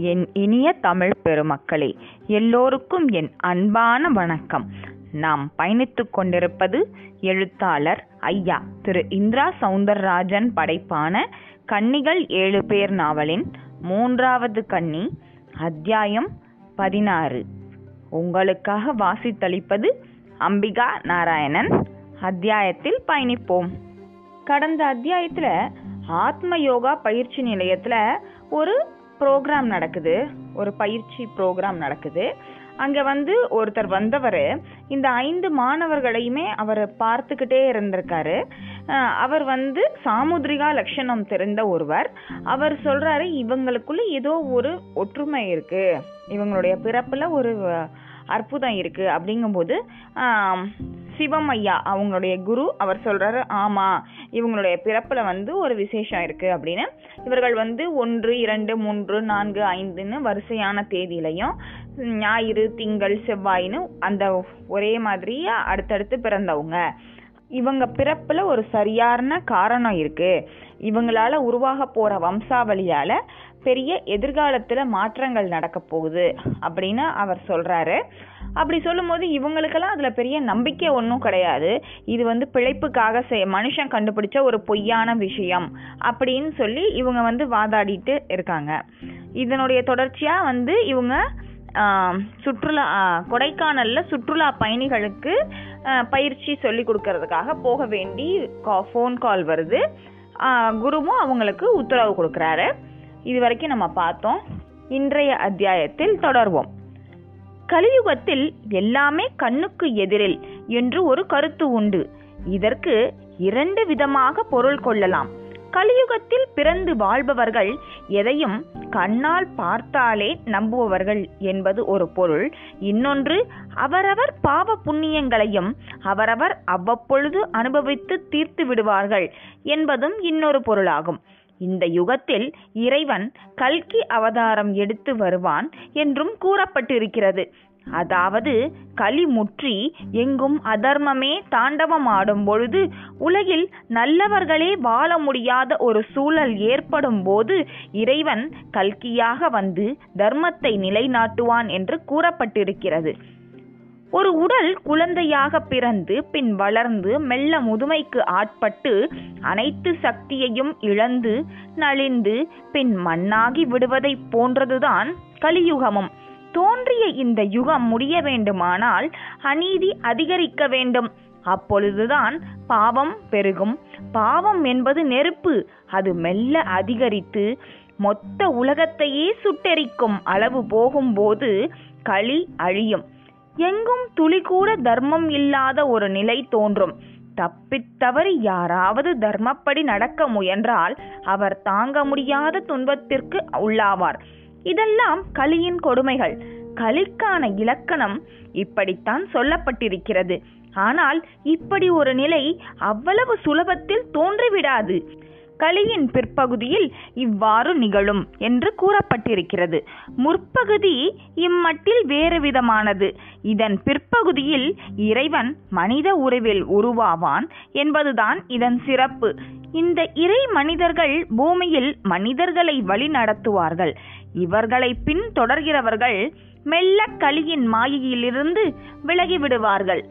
என் இனிய தமிழ் பெருமக்களே எல்லோருக்கும் என் அன்பான வணக்கம். நாம் பயணித்து கொண்டிருப்பது எழுத்தாளர் ஐயா திரு இந்திரா சவுந்தரராஜன் படைப்பான கன்னிகள் ஏழு பேர் நாவலின் மூன்றாவது கன்னி அத்தியாயம் பதினாறு. உங்களுக்காக வாசித்தளிப்பது அம்பிகா நாராயணன். அத்தியாயத்தில் பயணிப்போம். கடந்த அத்தியாயத்தில் ஆத்ம யோகா பயிற்சி நிலையத்தில் ஒரு ப்ரோக்ராம் நடக்குது. ஒரு பயிற்சி ப்ரோக்ராம் நடக்குது. அங்கே வந்து ஒருத்தர் வந்தவர் இந்த ஐந்து மாணவர்களையுமே அவர் பார்த்துக்கிட்டே இருந்திருக்காரு. அவர் வந்து சாமுத்ரிகா லட்சணம் தெரிந்த ஒருவர். அவர் சொல்கிறாரு இவங்களுக்குள்ள ஏதோ ஒரு ஒற்றுமை இருக்குது இவங்களுடைய பிறப்பில் ஒரு அற்புதம் இருக்குது அப்படிங்கும்போது சிவம் ஐயா அவங்களுடைய குரு அவர் சொல்கிறாரு ஆமாம் இவங்களுடைய பிறப்பில் வந்து ஒரு விசேஷம் இருக்குது அப்படின்னு. இவர்கள் வந்து ஒன்று இரண்டு மூன்று நான்கு ஐந்துன்னு வரிசையான தேதியிலையும் ஞாயிறு திங்கள் செவ்வாயின்னு அந்த ஒரே மாதிரி அடுத்தடுத்து பிறந்தவங்க. இவங்க பிறப்பில் ஒரு சரியான காரணம் இருக்குது இவங்களால் உருவாக போகிற வம்சாவளியால் பெரிய எதிர்காலத்தில் மாற்றங்கள் நடக்க போகுது அப்படின்னு அவர் சொல்கிறாரு அப்படி சொல்லும்போது இவங்களுக்கெல்லாம் அதில் பெரிய நம்பிக்கை ஒன்றும் கிடையாது. இது வந்து பிழைப்புக்காக செய் மனுஷன் கண்டுபிடிச்ச ஒரு பொய்யான விஷயம் அப்படின்னு சொல்லி இவங்க வந்து வாதாடிட்டு இருக்காங்க. இதனுடைய தொடர்ச்சியாக வந்து இவங்க சுற்றுலா கொடைக்கானலில் சுற்றுலா பயணிகளுக்கு பயிற்சி சொல்லி கொடுக்கறதுக்காக போக வேண்டி கா ஃபோன் கால் வருது. குருவும் அவங்களுக்கு உத்தரவு கொடுக்குறாரு. இது வரைக்கும் நம்ம பார்த்தோம். இன்றைய அத்தியாயத்தில் தொடர்வோம். கலியுகத்தில் எல்லாமே கண்ணுக்கு எதிரில் என்று ஒரு கருத்து உண்டு. இதற்கு இரண்டு விதமாக பொருள் கொள்ளலாம். கலியுகத்தில் பிறந்து வாழ்பவர்கள் எதையும் கண்ணால் பார்த்தாலே நம்புபவர்கள் என்பது ஒரு பொருள். இன்னொன்று அவரவர் பாவ புண்ணியங்களையும் அவரவர் அவ்வப்பொழுது அனுபவித்து தீர்த்து விடுவார்கள் என்பதும் இன்னொரு பொருளாகும். இந்த யுகத்தில் இறைவன் கல்கி அவதாரம் எடுத்து வருவான் என்றும் கூறப்பட்டிருக்கிறது. அதாவது களி முற்றி எங்கும் அதர்மமே தாண்டவமாடும் பொழுது உலகில் நல்லவர்களே வாழ முடியாத ஒரு சூழல் ஏற்படும் போது இறைவன் கல்கியாக வந்து தர்மத்தை நிலைநாட்டுவான் என்று கூறப்பட்டிருக்கிறது. ஒரு உடல் குழந்தையாக பிறந்து பின் வளர்ந்து மெல்ல முதுமைக்கு ஆட்பட்டு அனைத்து சக்தியையும் இழந்து நலிந்து பின் மண்ணாகி விடுவதைப் போன்றதுதான் கலியுகமும். தோன்றிய இந்த யுகம் முடிய வேண்டுமானால் அநீதி அதிகரிக்க வேண்டும். அப்பொழுதுதான் பாவம் பெருகும். பாவம் என்பது நெருப்பு. அது மெல்ல அதிகரித்து மொத்த உலகத்தையே சுட்டெரிக்கும் அளவு போகும்போது களி அழியும். எங்கும் துளி கூட தர்மம் இல்லாத ஒரு நிலை தோன்றும். தப்பித்தவறி யாராவது தர்மப்படி நடக்க முயன்றால் அவர் தாங்க முடியாத துன்பத்திற்கு உள்ளாவார். இதெல்லாம் கலியின் கொடுமைகள். கலிக்கான இலக்கணம் இப்படித்தான் சொல்லப்பட்டிருக்கிறது. ஆனால் இப்படி ஒரு நிலை அவ்வளவு சுலபத்தில் தோன்றிவிடாது. கலியின் பிற்பகுதியில் இவ்வாறு நிகழும் என்று கூறப்பட்டிருக்கிறது. முற்பகுதி இம்மட்டில் வேறு விதமானது. இதன் பிற்பகுதியில் இறைவன் மனித உருவில் உருவாவான் என்பதுதான் இதன் சிறப்பு. இந்த இறை மனிதர்கள் பூமியில் மனிதர்களை வழி நடத்துவார்கள். இவர்களை பின்தொடர்கிறவர்கள் மெல்ல கலியின் மாயையிலிருந்து விலகிவிடுவார்கள்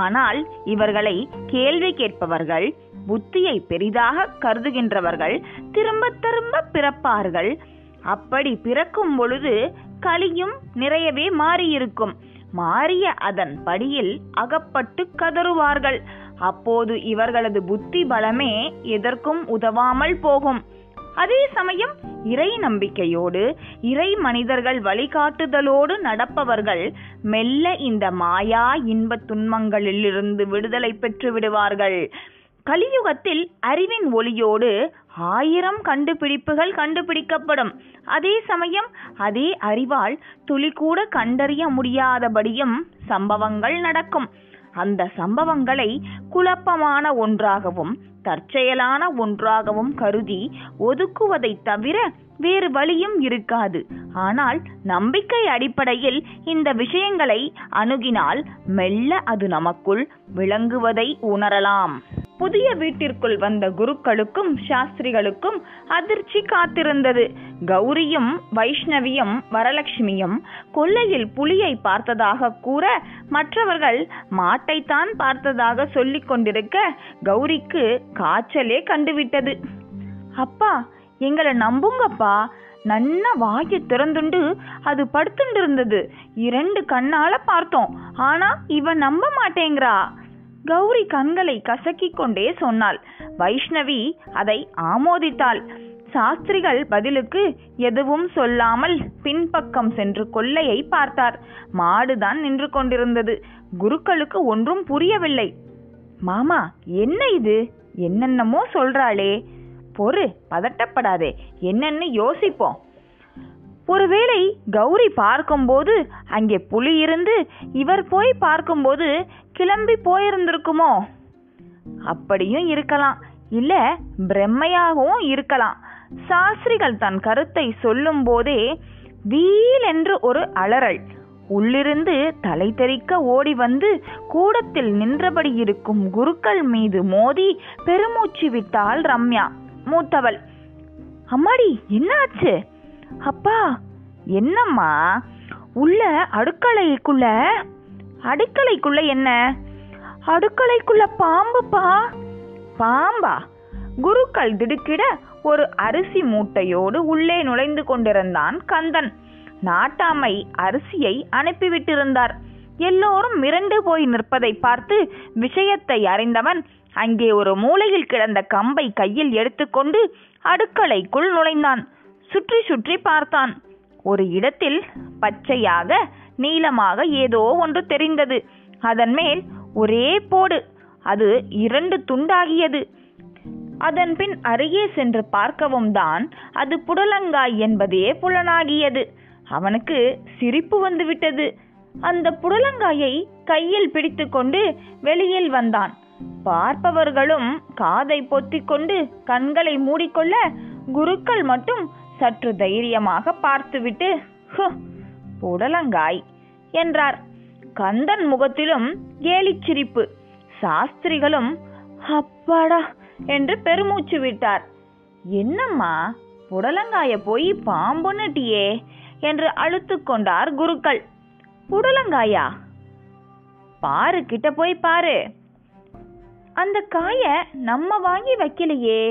ஆனால் இவர்களை கேள்வி கேட்பவர்கள் புத்தியை பெரிதாக கருதுகின்றவர்கள் திரும்ப திரும்ப பிறப்பார்கள். அப்படி பிறக்கும் பொழுது கலியும் நிறையவே மாறியிருக்கும். மாறிய அதன் படியில் அகப்பட்டு கதறுவார்கள். அப்போது இவர்களது புத்தி பலமே எதற்கும் உதவாமல் போகும். அதே சமயம் இறை நம்பிக்கையோடு இறை மனிதர்கள் வழிகாட்டுதலோடு நடப்பவர்கள் மெல்ல இந்த மாயா இன்பத் துன்பங்களிலிருந்து விடுதலை பெற்று விடுவார்கள். கலியுகத்தில் அறிவின் ஒளியோடு ஆயிரம் கண்டுபிடிப்புகள் கண்டுபிடிக்கப்படும். அதே சமயம் அதே அறிவால் துளி கூட கண்டறிய முடியாதபடியும் சம்பவங்கள் நடக்கும். அந்த சம்பவங்களை குழப்பமான ஒன்றாகவும் தற்செயலான ஒன்றாகவும் கருதி ஒதுக்குவதை தவிர வேறு வழியும் இருக்காது. ஆனால் நம்பிக்கை அடிப்படையில் இந்த விஷயங்களை அணுகினால் மெல்ல அது நமக்குள் விளங்குவதை உணரலாம். புதிய வீட்டிற்குள் வந்த குருக்களுக்கும் சாஸ்திரிகளுக்கும் அதிர்ச்சி காத்திருந்தது. கௌரியும் வைஷ்ணவியும் வரலட்சுமியும் கொல்லையில் புலியை பார்த்ததாக கூற மற்றவர்கள் மாட்டைத்தான் பார்த்ததாக சொல்லிக் கொண்டிருக்க கௌரிக்கு காய்ச்சலே கண்டுவிட்டது. அப்பா எங்களை நம்புங்கப்பா. நன்ன வாயை திறந்துண்டு அது படுத்துண்டு இருந்தது இரண்டு கண்ணால பார்த்தோம். ஆனா இவன் நம்ப மாட்டேங்கிறா. கௌரி கண்களை கசக்கிக் கொண்டே சொன்னாள். வைஷ்ணவி அதை ஆமோதித்தாள். சாஸ்திரிகள் பதிலுக்கு எதுவும் சொல்லாமல் பின்பக்கம் சென்று கொல்லையை பார்த்தார். மாடுதான் நின்று கொண்டிருந்தது. குருக்களுக்கு ஒன்றும் புரியவில்லை. மாமா என்ன இது? என்னென்னமோ சொல்றாளே. பொறு பதட்டப்படாதே. என்னென்னு யோசிப்போம். ஒருவேளை கௌரி பார்க்கும்போது அங்கே புலி இருந்து இவர் போய் பார்க்கும்போது கிளம்பி போயிருந்திருக்குமோ? அப்படியும் இருக்கலாம். இல்ல பிரம்மையாகவும் இருக்கலாம். சாஸ்திரிகள் தன் கருத்தை சொல்லும் போதே வீலென்று ஒரு அலறல் உள்ளிருந்து தலை தெறிக்க ஓடி வந்து கூடத்தில் நின்றபடி இருக்கும் குருக்கள் மீது மோதி பெருமூச்சு விட்டாள் ரம்யா. மூத்தவள் அம்மாடி என்னாச்சு? அப்பா என்னம்மா? உள்ள அடுக்கலைக்குள்ள அடுக்கலைக்குள்ள என்ன? அடுக்கலைக்குள்ள பாம்புப்பா? பாம்பா? குருக்கள் திடுக்கிட ஒரு அரிசி மூட்டையோடு உள்ளே நுழைந்து கொண்டிருந்தான் கந்தன். நாட்டாமை அரிசியை அனுப்பிவிட்டிருந்தார். எல்லோரும் மிரண்டு போய் நிற்பதை பார்த்து விஷயத்தை அறிந்தவன் அங்கே ஒரு மூலையில் கிடந்த கம்பை கையில் எடுத்துக்கொண்டு அடுக்கலைக்குள் நுழைந்தான். சுற்றி சுற்றி பார்த்தான். ஒரு இடத்தில் பச்சையாக நீளமாக ஏதோ ஒன்று தெரிந்தது. அதன் மேல் ஒரே போடு. அது இரண்டு துண்டாகியது. அதன் பின் அருகே சென்று பார்க்கவும் தான் அது புடலங்காய் என்பதே புலனாகியது. அவனுக்கு சிரிப்பு வந்துவிட்டது. அந்த புடலங்காயை கையில் பிடித்துக்கொண்டு வெளியில் வந்தான். பார்ப்பவர்களும் காதை பொத்திக்கொண்டு கண்களை மூடிக்கொள்ள குருக்கள் மட்டும் சற்று தைரியமாக பார்த்துவிட்டு "ஹு, புடலங்காய் என்றார். கந்தன் முகத்திலும் கேலிச்சிரிப்பு சாஸ்திரிகளும் அப்பாடா என்று பெருமூச்சு விட்டார். என்னம்மா புடலங்காய போய் பாம்புன்னுட்டியே என்று அழுத்து கொண்டார் குருக்கள். புடலங்காயா? பாரு கிட்ட போய் பாரு. அந்த காய நம்ம வாங்கி வைக்கலையே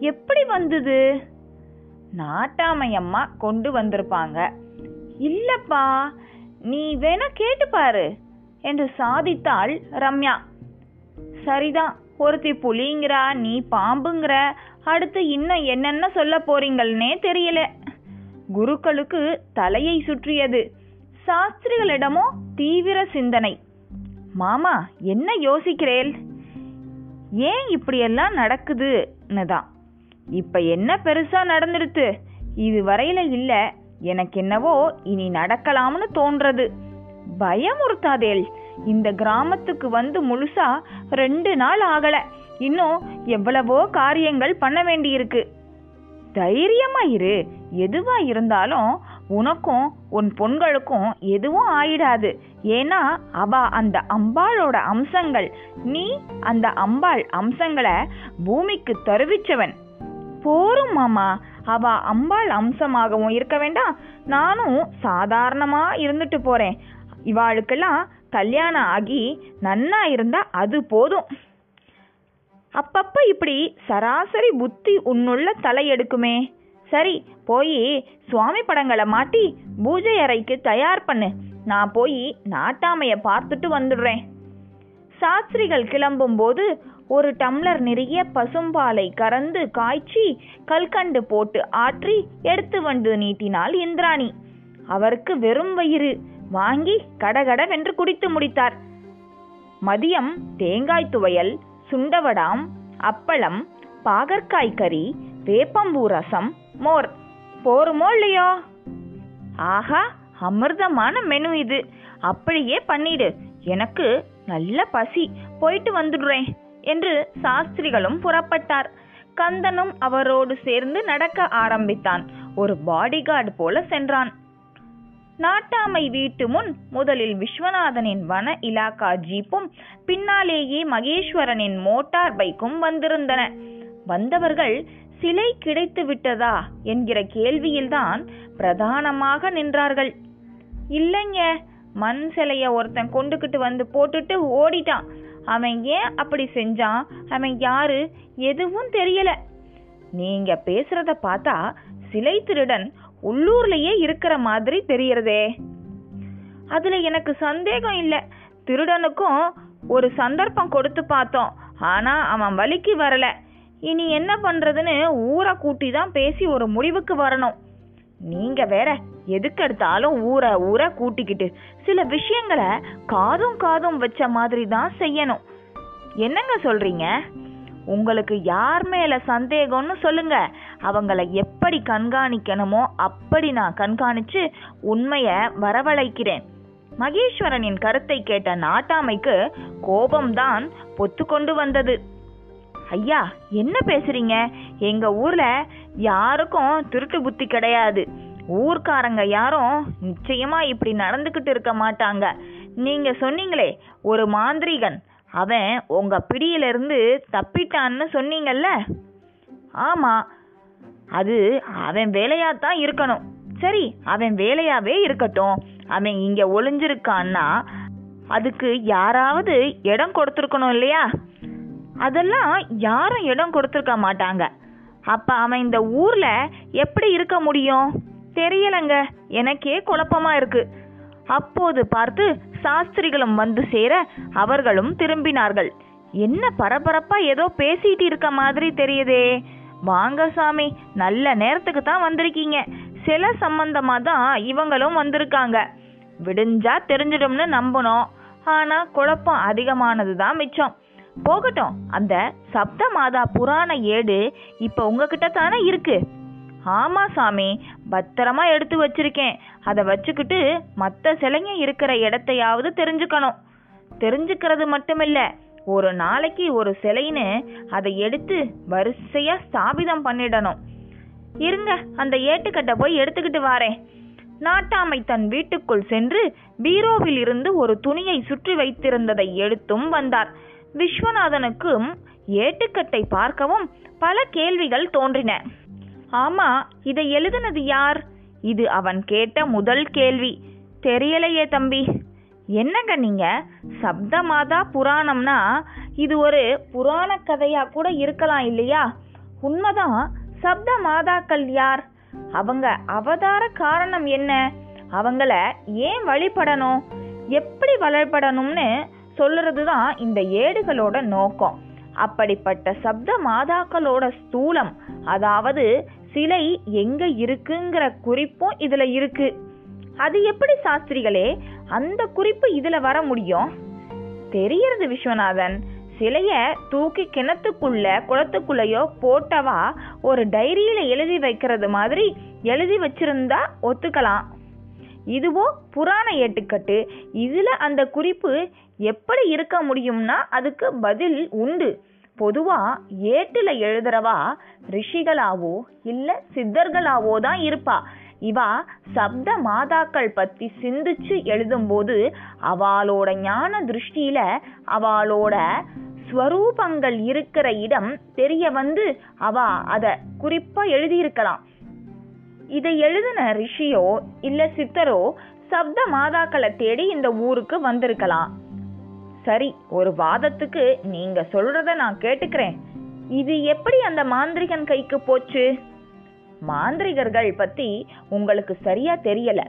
எப்படி வந்தது? நாட்டாமையம்மா கொண்டு வந்திருப்பாங்க. இல்லப்பா நீ வேணா கேட்டு பாரு என்று சாதித்தாள் ரம்யா. சரிதான் ஒருத்தி புலிங்கிறா நீ பாம்புங்கிற அடுத்து இன்னும் என்னென்ன சொல்ல போறீங்கள்னே தெரியல. குருக்களுக்கு தலையை சுற்றியது சாஸ்திரிகளிடமோ தீவிர சிந்தனை. மாமா என்ன யோசிக்கிறேன் ஏன் இப்படியெல்லாம் நடக்குதுன்னு தான் இப்போ என்ன பெருசாக நடந்துடுத்து இது வரையில் இல்லை. எனக்கு என்னவோ இனி நடக்கலாம்னு தோன்றது. பயமுறுத்தாதேல் இந்த கிராமத்துக்கு வந்து முழுசா ரெண்டு நாள் ஆகல. இன்னும் எவ்வளவோ காரியங்கள் பண்ண வேண்டியிருக்கு. தைரியமா இரு. எதுவா இருந்தாலும் உனக்கும் உன் பொண்களுக்கும் எதுவும் ஆயிடாது. ஏன்னா அவ அந்த அம்பாளோட அம்சங்கள். நீ அந்த அம்பாள் அம்சங்களை பூமிக்கு தருவிச்சவன். போரும் மாமா. அவ அம்பாள் அம்சமாகவும் இருக்க வேண்டாம். நானும் சாதாரணமா இருந்துட்டு போறேன். இவாளுக்கெல்லாம் கல்யாணம் ஆகி நன்னா இருந்தா அது போதும். அப்பப்ப இப்படி சராசரி புத்தி உன்னுள்ள தலையெடுக்குமே சரி போய் சுவாமி படங்களை மாட்டி பூஜை அறைக்கு தயார் பண்ணு. நான் போய் நாட்டாமைய பார்த்துட்டு வந்துடுறேன். சாஸ்திரிகள் கிளம்பும்போது ஒரு டம்ளர் நிறைய பசும்பாலை கறந்து காய்ச்சி கல்கண்டு போட்டு ஆற்றி எடுத்து வந்து நீட்டினாள் இந்திராணி. அவருக்கு வெறும் வயிறு. வாங்கி கடகடவென்று குடித்து முடித்தார். மதியம் தேங்காய் துவையல் சுண்டவடாம் அப்பளம் பாகற்காய் கறி வேப்பம்பூ ரசம் மோர். போருமோ இல்லையோ? ஆஹா அமிர்தமான மெனு இது. அப்படியே பண்ணிடு. எனக்கு நல்ல பசி. போயிட்டு வந்துடுறேன். என்று சாஸ்திரிகளும் புறப்பட்டார். கந்தனும் அவரோடு சேர்ந்து நடக்க ஆரம்பித்தான். ஒரு பாடிகார்டு போல சென்றான். நாட்டாமை வீட்டு முன் முதலில் விஸ்வநாதனின் வன இலாக்கா ஜீப்பும் பின்னாலேயே மகேஸ்வரனின் மோட்டார் பைக்கும் வந்திருந்தன. வந்தவர்கள் சிலை கிடைத்து விட்டதா? என்கிற கேள்வியில்தான் பிரதானமாக நின்றார்கள். இல்லைங்க. மண் சிலைய ஒருத்தன் கொண்டுகிட்டு வந்து போட்டுட்டு ஓடிட்டான். அவன் ஏன் அப்படி செஞ்சான்? அவன் யாரு? எதுவும் தெரியல. நீங்க பேசுறத பார்த்தா சிலை திருடன் உள்ளூர்லயே இருக்கிற மாதிரி தெரியறதே. அதுல எனக்கு சந்தேகம் இல்ல. திருடனுக்கும் ஒரு சந்தர்ப்பம் கொடுத்து பார்த்தோம். ஆனா அவன் வலிக்கு வரல. இனி என்ன பண்றதுன்னு ஊரை கூட்டி தான் பேசி ஒரு முடிவுக்கு வரணும். நீங்க வேற எதுக்கெடுத்தாலும் ஊரை ஊரை கூட்டிக்கிட்டு. சில விஷயங்களை காதும் காதும் வச்ச மாதிரி தான் செய்யணும். என்னங்க சொல்றீங்க? உங்களுக்கு யார் மேல சந்தேகம்னு சொல்லுங்க. அவங்கள எப்படி கண்காணிக்கணுமோ அப்படி நான் கண்காணிச்சு உண்மைய வரவழைக்கிறேன். மகேஸ்வரனின் கருத்தை கேட்ட நாட்டாமைக்கு கோபம்தான் பொத்து கொண்டு வந்தது. ஐயா என்ன பேசுறீங்க? எங்க ஊர்ல யாருக்கும் திருட்டு புத்தி கிடையாது. ஊர்க்காரங்க யாரும் நிச்சயமா இப்படி நடந்துக்கிட்டு இருக்க மாட்டாங்க. நீங்க சொன்னீங்களே ஒரு மாந்திரிகன். அவன் உங்க பிடியிலிருந்து தப்பிட்டான்னு சொன்னீங்கல்ல? ஆமா அது அவன் வேலையாத்தான் இருக்கணும். சரி அவன் வேலையாவே இருக்கட்டும். அவன் இங்க ஒளிஞ்சிருக்கான்னா அதுக்கு யாராவது இடம் கொடுத்துருக்கணும் இல்லையா? அதெல்லாம் யாரும் இடம் கொடுத்துருக்க மாட்டாங்க. அப்போ அவன் இந்த ஊரில் எப்படி இருக்க முடியும்? தெரியலைங்க. எனக்கே குழப்பமாக இருக்குது அப்போது பார்த்து சாஸ்திரிகளும் வந்து சேர அவர்களும் திரும்பினார்கள். என்ன பரபரப்பா ஏதோ பேசிட்டு இருக்க மாதிரி தெரியுதே. வாங்க சாமி நல்ல நேரத்துக்கு தான் வந்திருக்கீங்க. சில சம்பந்தமாக தான் இவங்களும் வந்திருக்காங்க. விடிஞ்சா தெரிஞ்சிடும்னு நம்பணும் ஆனால் குழப்பம் அதிகமானது தான் மிச்சம். போகட்டும். அந்த சப்த மாதா புராண ஏடு இப்போ உங்ககிட்ட தானே இருக்கு. ஆமாம் சாமி பத்திரமா எடுத்து வச்சிருக்கேன். அதை வச்சுக்கிட்டு மற்ற சிலைங்க இருக்கிற இடத்தையாவது தெரிஞ்சுக்கணும். தெரிஞ்சுக்கிறது மட்டுமில்ல ஒரு நாளைக்கு ஒரு சிலைன்னு அதை எடுத்து வரிசையாக ஸ்தாபிதம் பண்ணிடணும். இருங்க அந்த ஏட்டுக்கட்டை போய் எடுத்துக்கிட்டு வாரேன். நாட்டாமை தன் வீட்டுக்குள் சென்று பீரோவில் இருந்து ஒரு துணியை சுற்றி வைத்திருந்ததை எடுத்தும் வந்தார். விஸ்வநாதனுக்கும் ஏட்டுக்கட்டை பார்க்கவும் பல கேள்விகள் தோன்றின. ஆமா இதை எழுதினது யார்? இது அவன் கேட்ட முதல் கேள்வி. தெரியலையே தம்பி. என்னங்க நீங்க? சப்தமாதா புராணம்னா இது ஒரு புராண கதையா கூட இருக்கலாம் இல்லையா? உண்மைதான் சப்த மாதாக்கள் யார்? அவங்க அவதார காரணம் என்ன? அவங்கள ஏன் வழிபடணும்? எப்படி வழிபடணும்னு சொல்லுறது தான் இந்த ஏடுகளோட நோக்கம். அப்படிப்பட்ட சப்த மாதாக்களோட ஸ்தூலம் அதாவது சிலை எங்க இருக்குங்கிற குறிப்பும் இதுல இருக்கு. அது எப்படி சாஸ்திரிகளே அந்த குறிப்பு இதுல வர முடியும்? தெரியறது விஸ்வநாதன் சிலைய தூக்கி கிணத்துக்குள்ள குளத்துக்குள்ளயோ போட்டவா ஒரு டைரியில எழுதி வைக்கிறது மாதிரி எழுதி வச்சிருந்தா ஒத்துக்கலாம். இதுவோ புராண ஏட்டுக்கட்டு. இதில் அந்த குறிப்பு எப்படி இருக்க முடியும்னா அதுக்கு பதில் உண்டு. பொதுவாக ஏட்டில் எழுதுறவா ரிஷிகளாவோ இல்லை சித்தர்களாவோ தான் இருப்பா. இவா சப்த மாதாக்கள் பற்றி சிந்திச்சு எழுதும்போது அவளோட ஞான திருஷ்டியில அவளோட ஸ்வரூபங்கள் இருக்கிற இடம் தெரிய வந்து அவ அதை குறிப்பாக எழுதியிருக்கலாம். இதை எழுதின ரிஷியோ இல்ல சித்தரோ சப்த மாதாக்களை தேடி இந்த ஊருக்கு வந்திருக்கலாம். சரி ஒரு வாதத்துக்கு நீங்க சொல்றத நான் கேட்டுக்கிறேன். இது எப்படி அந்த மாந்திரிகன் கைக்கு போச்சு? மாந்திரிகர்கள் பத்தி உங்களுக்கு சரியா தெரியல.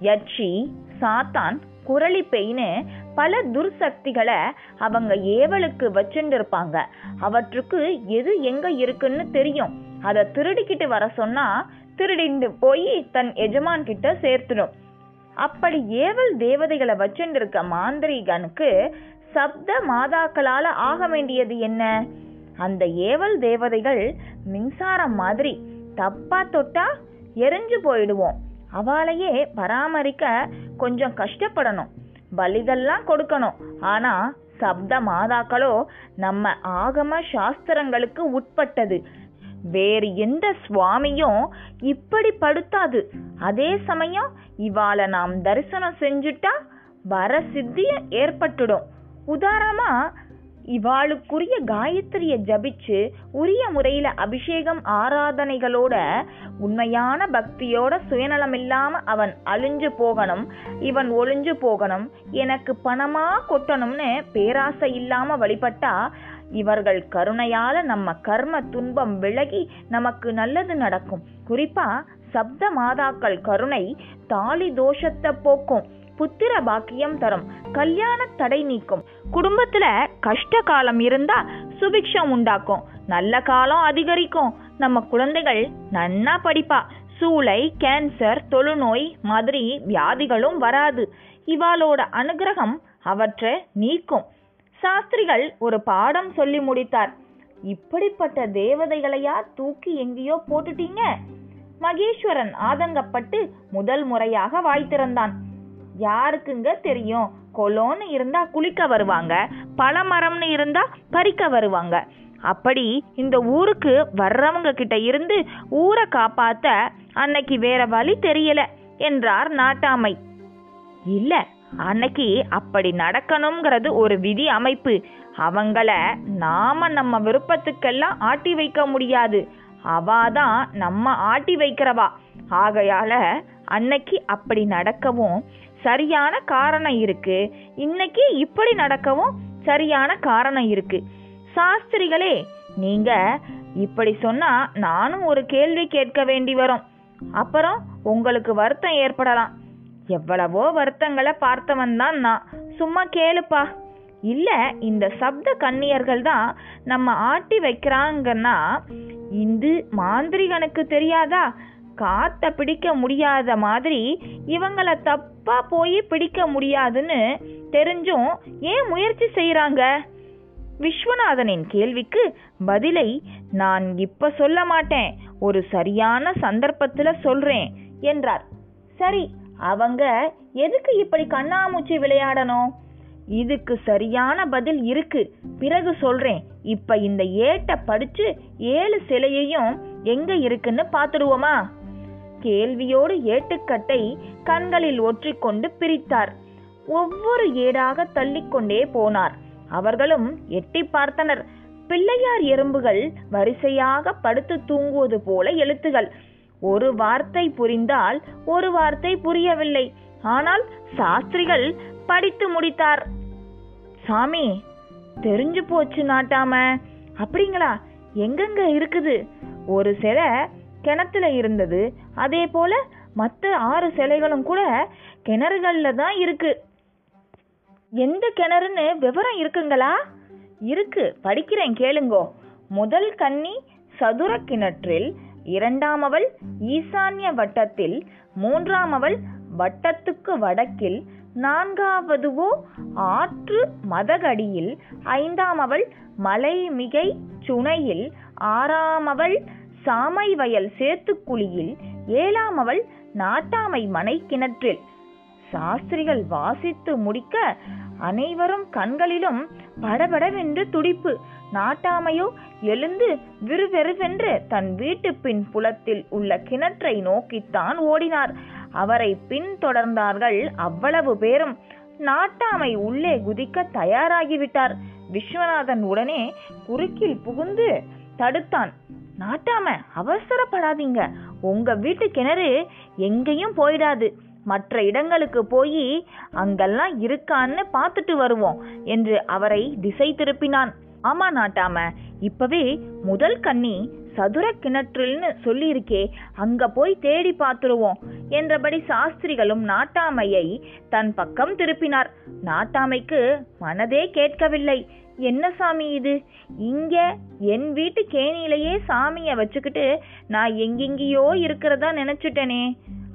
யட்சி சாத்தான் குரளி பெயின்னு பல துர்சக்திகளை அவங்க ஏவலுக்கு வச்சுருப்பாங்க அவற்றுக்கு எது எங்க இருக்குன்னு தெரியும். அதை திருடிக்கிட்டு வர சொன்னா திருடிண்டு போய் தன் எஜமான் கிட்ட சேர்த்துடும் அப்படி ஏவல் தேவதைகளை வச்சுருக்க இருக்க மாந்திரிகனுக்கு சப்த மாதாக்களால ஆக வேண்டியது என்ன? அந்த ஏவல் தேவதைகள் மின்சாரம் மாதிரி தப்பா தொட்டா எரிஞ்சு போயிடுவோம். அவளையே பராமரிக்க கொஞ்சம் கஷ்டப்படணும். பலிகள்லாம் கொடுக்கணும். ஆனா சப்த மாதாக்களோ நம்ம ஆகம சாஸ்திரங்களுக்கு உட்பட்டது. வேறு எந்த சுவாமியும் இப்படி படுத்தாது. அதே சமயம் இவாளை நாம் தரிசனம் செஞ்சுட்டா வர சித்தியும் ஏற்பட்டுடும். உதாரணமாக இவாளுக்குரிய காயத்ரியை ஜபிச்சு உரிய முறையில் அபிஷேகம் ஆராதனைகளோட உண்மையான பக்தியோட சுயநலம் இல்லாம அவன் அழிஞ்சு போகணும் இவன் ஒளிஞ்சு போகணும் எனக்கு பணமாக கொட்டணும்னு பேராசை இல்லாமல் வழிபட்டா இவர்கள் கருணையால நம்ம கர்ம துன்பம் விலகி நமக்கு நல்லது நடக்கும். குறிப்பா சப்த மாதாக்கள் கருணை தாலி தோஷத்தை போக்கும் புத்திர பாக்கியம் தரும் கல்யாண தடை நீக்கும் குடும்பத்துல கஷ்ட காலம் இருந்தா சுபிக்ஷம் உண்டாக்கும் நல்ல காலம் அதிகரிக்கும். நம்ம குழந்தைகள் நன்னா படிப்பா சூளை கேன்சர் தொழுநோய் மாதிரி வியாதிகளும் வராது. இவாளோட அனுகிரகம் அவற்றை நீக்கும். சாஸ்திரிகள் ஒரு பாடம் சொல்லி முடித்தார். இப்படிப்பட்ட தேவதைகளையா தூக்கி எங்கேயோ போட்டுட்டீங்க? மகேஸ்வரன் ஆதங்கப்பட்டு முதல் முறையாக வாய் திறந்தான். யாருக்குங்க தெரியும்? கொலோன்னு இருந்தா குளிக்க வருவாங்க பழமரம்னு இருந்தா பறிக்க வருவாங்க. அப்படி இந்த ஊருக்கு வர்றவங்க கிட்ட இருந்து ஊரை காப்பாத்த அன்னைக்கு வேற வழி தெரியல என்றார் நாட்டாமை. இல்லை அன்னைக்கு அப்படி நடக்கணுங்கிறது ஒரு விதி அமைப்பு. அவங்கள நாம நம்ம விருப்பத்துக்கெல்லாம் ஆட்டி வைக்க முடியாது. அவாதான் நம்ம ஆட்டி வைக்கிறவா. ஆகையால அன்னைக்கு அப்படி நடக்கவும் சரியான காரணம் இருக்கு. இன்னைக்கு இப்படி நடக்கவும் சரியான காரணம் இருக்கு. சாஸ்திரிகளே நீங்க இப்படி சொன்னா நானும் ஒரு கேள்வி கேட்க வேண்டி வரும். அப்புறம் உங்களுக்கு வருத்தம் ஏற்படலாம். எவ்வளவோ வருத்தங்களை பார்த்தவன் தான் நான். சும்மா கேளுப்பா. இல்லை இந்த சப்த கன்னியர்கள் தான் நம்ம ஆட்டி வைக்கிறாங்கன்னா இந்து மாந்திரிகனுக்கு தெரியாதா? காத்த பிடிக்க முடியாத மாதிரி இவங்கள தப்பா போய் பிடிக்க முடியாதுன்னு தெரிஞ்சும் ஏன் முயற்சி செய்கிறாங்க விஸ்வநாதனின் கேள்விக்கு பதிலை நான் இப்ப சொல்ல மாட்டேன். ஒரு சரியான சந்தர்ப்பத்தில் சொல்றேன் என்றார். சரி அவங்க எதுக்கு இப்படி கண்ணாமூச்சி விளையாடணும்? இதுக்கு சரியான பதில் இருக்கு. பிறகு சொல்றேன். இப்ப இந்த ஏட்ட படிச்சு ஏழு சிலையையும் எங்க இருக்குன்னு பாத்துடுவோமா கேள்வியோடு ஏட்டுக்கட்டை கண்களில் ஒற்றிக்கொண்டு பிரித்தார். ஒவ்வொரு ஏடாக தள்ளிக்கொண்டே போனார். அவர்களும் எட்டி பார்த்தனர். பிள்ளையார் எறும்புகள் வரிசையாக படுத்து தூங்குவது போல எழுத்துகள். ஒரு வார்த்தை புரிந்தால் ஒரு வார்த்தை புரியவில்லை. ஆனால் சாஸ்திரிகள் படித்து முடித்தார். சாமி தெரிஞ்சு போச்சு நாட்டாம. அப்படிங்களா? எங்கெங்க இருக்குது? ஒரு சிலை கிணத்துல இருந்தது. அதே போல மற்ற ஆறு சிலைகளும் கூட கிணறுகள்ல தான் இருக்கு. எந்த கிணறுன்னு விவரம் இருக்குங்களா? இருக்கு. படிக்கிறேன் கேளுங்கோ. முதல் கன்னி சதுர கிணற்றில் இரண்டாம் அவள் ஈசான்ய வட்டத்தில் மூன்றாம் அவள் வட்டத்துக்கு வடக்கில் நான்காவதுவோ ஆற்று மதகடியில் ஐந்தாம் மலை மிகை சுனையில் ஆறாம் அவள் சாமை வயல் சேத்துக்குழியில் ஏழாமவள் நாட்டாமை மனை கிணற்றில். சாஸ்திரிகள் வாசித்து முடிக்க அனைவரும் கண்களிலும் படபடவென்று துடிப்பு. நாட்டாமையோ எழுந்து விறுவிறுவென்று தன் வீட்டு பின் புலத்தில் உள்ள கிணற்றை நோக்கித்தான் ஓடினார். அவரை பின்தொடர்ந்தார்கள் அவ்வளவு பேரும். நாட்டாமை உள்ளே குதிக்க தயாராகிவிட்டார். விஸ்வநாதன் உடனே குறுக்கில் புகுந்து தடுத்தான். நாட்டாம அவசரப்படாதீங்க. உங்க வீட்டு கிணறு எங்கேயும் போயிடாது. மற்ற இடங்களுக்கு போய் அங்கெல்லாம் இருக்கான்னு பார்த்துட்டு வருவோம் என்று அவரை திசை திருப்பினான். ஆமா நாட்டாம இப்பவே முதல் கன்னி சதுர கிணற்றில்னு சொல்லியிருக்கே அங்க போய் தேடி பார்த்துருவோம் என்றபடி சாஸ்திரிகளும் நாட்டாமையை தன் பக்கம் திருப்பினார். நாட்டாமைக்கு மனதே கேட்கவில்லை. என்ன சாமி இது? இங்க என் வீட்டு கேணியிலேயே சாமியை வச்சுக்கிட்டு நான் எங்கெங்கேயோ இருக்கிறதா நினைச்சிட்டேனே.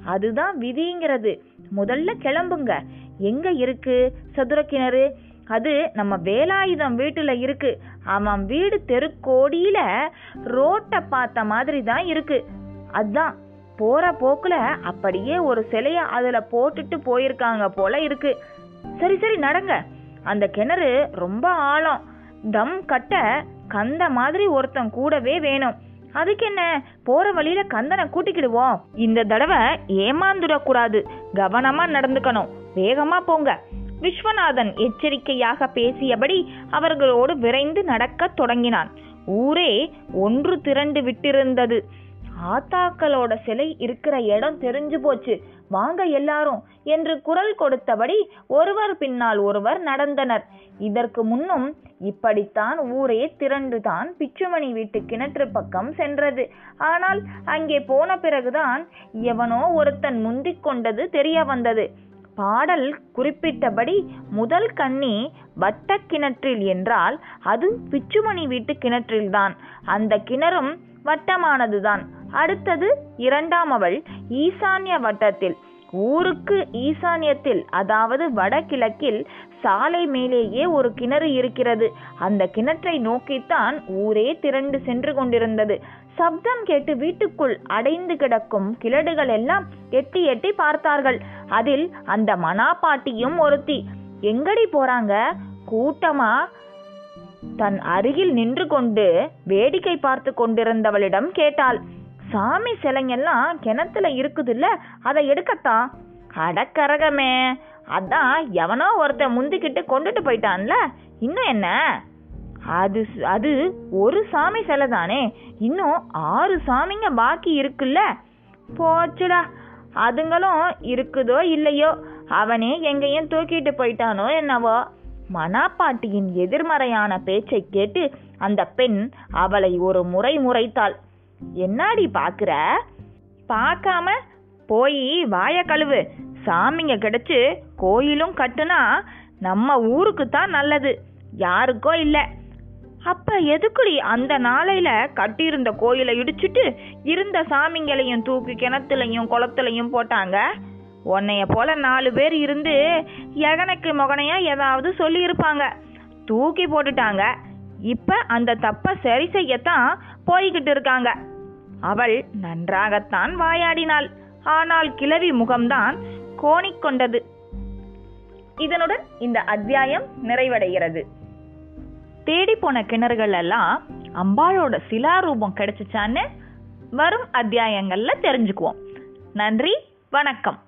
அதுதான் விதிங்கிறது. முதல்ல கிளம்புங்க. எங்க இருக்கு? சதுர கிணறு? அது நம்ம வேலாயுதம் வீட்டில் இருக்கு. அவன் வீடு தெருக்கோடியில ரோட்டை பார்த்த மாதிரி தான் இருக்கு. அதான் போற போக்குல அப்படியே ஒரு சிலைய அதுல போட்டுட்டு போயிருக்காங்க போல இருக்கு. சரி சரி நடங்க. அந்த கிணறு ரொம்ப ஆழம். தம் கட்ட கந்த மாதிரி ஒருத்தன் கூடவே வேணும். அதுக்கு என்ன? போற வழியில கந்தனை கூட்டிக்கிடுவோம். இந்த தடவை ஏமாந்துடக்கூடாது. கவனமா நடந்துக்கணும். வேகமா போங்க. விஸ்வநாதன் எச்சரிக்கையாக பேசியபடி அவர்களோடு விரைந்து நடக்கத் தொடங்கினான். ஊரே ஒன்று திரண்டு விட்டிருந்தது. ஆத்தாக்களோட சிலை இருக்கிற இடம் தெரிஞ்சு போச்சு. வாங்க எல்லாரும் என்று குரல் கொடுத்தபடி ஒருவர் பின்னால் ஒருவர் நடந்தனர். இதற்கு முன்னும் இப்படித்தான் ஊரே திரண்டுதான் பிச்சுமணி வீட்டு கிணற்று பக்கம் சென்றது. ஆனால் அங்கே போன பிறகுதான் எவனோ ஒருத்தன் முந்திக் கொண்டது தெரிய வந்தது. பாடல் குறிப்பிட்டபடி முதல் கண்ணி வட்ட கிணற்றில் என்றால் அது பிச்சுமணி வீட்டு கிணற்றில்தான். அந்த கிணறும் வட்டமானதுதான். அடுத்தது இரண்டாம் அவள் ஈசான்ய வட்டத்தில். ஊருக்கு ஈசான்யத்தில் அதாவது வடகிழக்கில் சாலை மேலேயே ஒரு கிணறு இருக்கிறது. அந்த கிணற்றை நோக்கித்தான் ஊரே திரண்டு சென்று கொண்டிருந்தது. சப்தம் கேட்டு வீட்டுக்குள் அடைந்து கிடக்கும் கிழடுகள் எல்லாம் எட்டி எட்டி பார்த்தார்கள். அதில் அந்த மனாப்பாட்டியும் ஒருத்தி. எங்கடி போறாங்க? கூட்டமா? தன் அருகில் நின்று கொண்டு வேடிக்கை பார்த்து கொண்டிருந்தவளிடம் கேட்டாள். சாமி சிலைங்கெல்லாம் கிணத்துல இருக்குதுல்ல அதை எடுக்கத்தான். அடக்கரகமே அதான் எவனோ ஒருத்தன் முந்திக்கிட்டு கொண்டுட்டு போயிட்டான்ல இன்னும் என்ன? அது அது ஒரு சாமி சிலை தானே. இன்னும் ஆறு சாமிங்க பாக்கி இருக்குல்ல. போச்சுடா. அதுங்களும் இருக்குதோ இல்லையோ? அவனே எங்கேயும் தூக்கிட்டு போயிட்டானோ என்னவோ? மனாப்பாட்டியின் எதிர்மறையான பேச்சை கேட்டு அந்த பெண் அவளை ஒரு முறை முறைத்தாள். என்னாடி பார்க்குற பார்க்காம போய் வாய கழுவு. சாமிங்க கிடைச்சு கோயிலும் கட்டுனா நம்ம ஊருக்கு தான் நல்லது. யாருக்கோ இல்லை. அப்ப எதுக்குடி அந்த நாளையில கட்டியிருந்த கோயிலை இடிச்சிட்டு இருந்த சாமிங்களையும் தூக்கி கிணத்துலையும் குளத்துலையும் போட்டாங்க? உன்னைய போல நாலு பேர் இருந்து எகனைக்கு மொகனையா ஏதாவது சொல்லியிருப்பாங்க. தூக்கி போட்டுட்டாங்க. இப்ப அந்த தப்பை சரி செய்யத்தான் போய்கிட்டு இருக்காங்க. அவள் நன்றாகத்தான் வாயாடினாள். ஆனால் கிழவி முகம்தான் கோணிக்கொண்டது. இதனுடன் இந்த அத்தியாயம் நிறைவடைகிறது. தேடி போன கிணறுகள் எல்லாம் அம்பாளோட சிலாரூபம் கிடைச்சிச்சான்னு வரும் அத்தியாயங்கள்ல தெரிஞ்சுக்குவோம். நன்றி வணக்கம்.